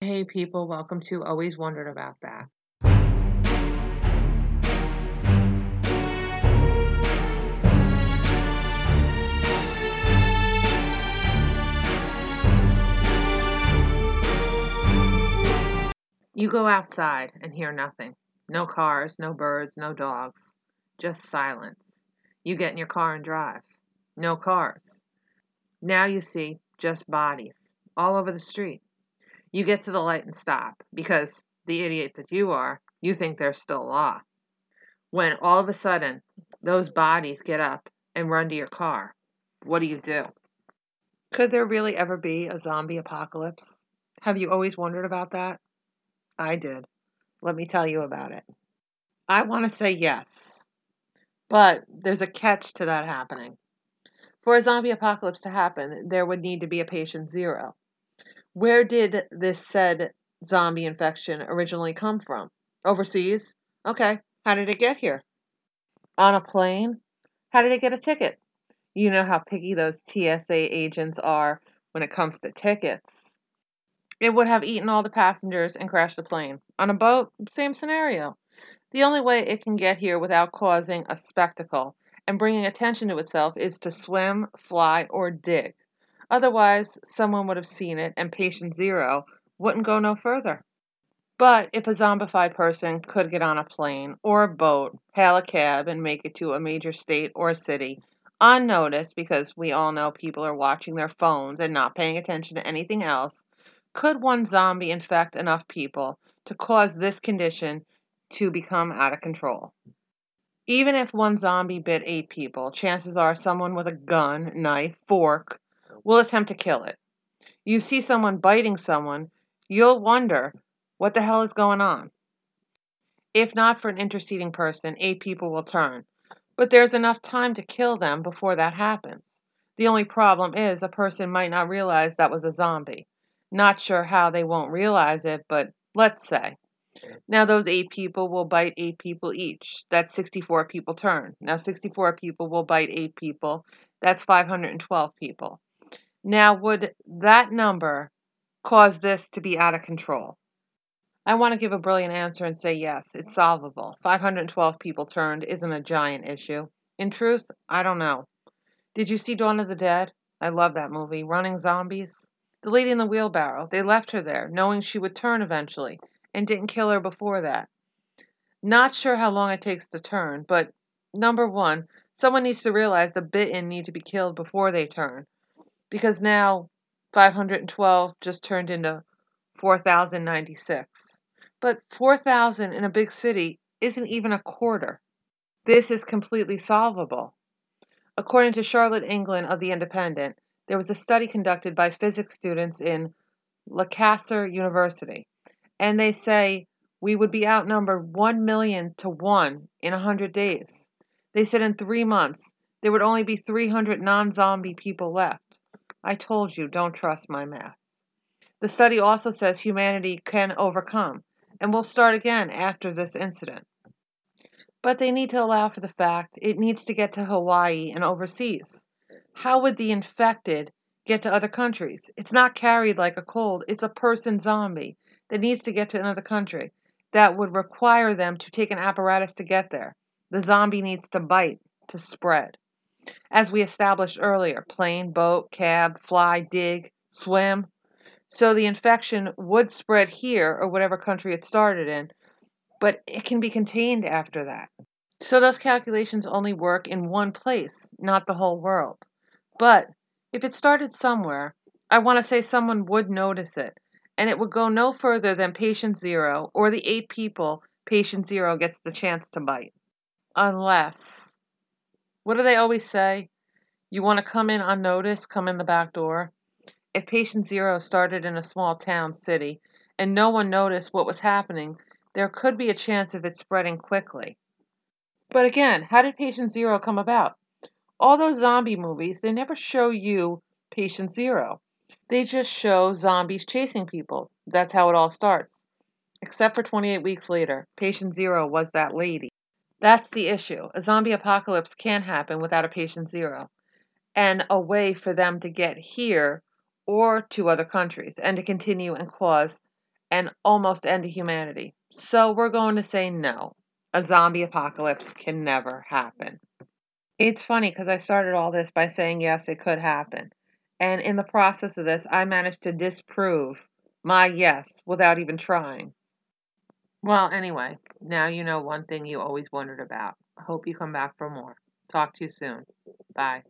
Hey people, welcome to Always Wondered About That. You go outside and hear nothing. No cars, no birds, no dogs. Just silence. You get in your car and drive. No cars. Now you see just bodies all over the street. You get to the light and stop because, the idiot that you are, you think there's still law. When all of a sudden those bodies get up and run to your car, what do you do? Could there really ever be a zombie apocalypse? Have you always wondered about that? I did. Let me tell you about it. I want to say yes, but there's a catch to that happening. For a zombie apocalypse to happen, there would need to be a patient zero. Where did this said zombie infection originally come from? Overseas? Okay. How did it get here? On a plane? How did it get a ticket? You know how picky those TSA agents are when it comes to tickets. It would have eaten all the passengers and crashed the plane. On a boat, same scenario. The only way it can get here without causing a spectacle and bringing attention to itself is to swim, fly, or dig. Otherwise, someone would have seen it and patient zero wouldn't go no further. But if a zombified person could get on a plane or a boat, hail a cab, and make it to a major state or city unnoticed because we all know people are watching their phones and not paying attention to anything else, could one zombie infect enough people to cause this condition to become out of control? Even if one zombie bit eight people, chances are someone with a gun, knife, fork will attempt to kill it. You see someone biting someone, you'll wonder what the hell is going on. If not for an interceding person, eight people will turn. But there's enough time to kill them before that happens. The only problem is a person might not realize that was a zombie. Not sure how they won't realize it, but let's say. Now, those eight people will bite eight people each. That's 64 people turn. Now, 64 people will bite eight people. That's 512 people. Now, would that number cause this to be out of control? I want to give a brilliant answer and say yes, it's solvable. 512 people turned isn't a giant issue. In truth, I don't know. Did you see Dawn of the Dead? I love that movie. Running Zombies? The lady in the wheelbarrow, they left her there, knowing she would turn eventually, and didn't kill her before that. Not sure how long it takes to turn, but number one, someone needs to realize the bitten need to be killed before they turn. Because now 512 just turned into 4,096. But 4,000 in a big city isn't even a quarter. This is completely solvable. According to Charlotte England of The Independent, there was a study conducted by physics students in Lancaster University, and they say we would be outnumbered 1 million to 1 in 100 days. They said in three months there would only be 300 non zombie people left. I told you, don't trust my math. The study also says humanity can overcome and will start again after this incident. But they need to allow for the fact it needs to get to Hawaii and overseas. How would the infected get to other countries? It's not carried like a cold, it's a person zombie that needs to get to another country. That would require them to take an apparatus to get there. The zombie needs to bite to spread. As we established earlier, plane, boat, cab, fly, dig, swim. So the infection would spread here or whatever country it started in, but it can be contained after that. So those calculations only work in one place, not the whole world. But if it started somewhere, I want to say someone would notice it, and it would go no further than patient zero or the eight people patient zero gets the chance to bite. Unless what do they always say? You want to come in unnoticed, come in the back door. If patient zero started in a small town city and no one noticed what was happening, there could be a chance of it spreading quickly. But again, how did patient zero come about? All those zombie movies, they never show you patient zero. They just show zombies chasing people. That's how it all starts. Except for 28 weeks later, patient zero was that lady. That's the issue. A zombie apocalypse can happen without a patient zero and a way for them to get here or to other countries and to continue and cause and almost end humanity. So we're going to say no. A zombie apocalypse can never happen. It's funny because I started all this by saying yes, it could happen. And in the process of this, I managed to disprove my yes without even trying. Well, anyway, now you know one thing you always wondered about. Hope you come back for more. Talk to you soon. Bye.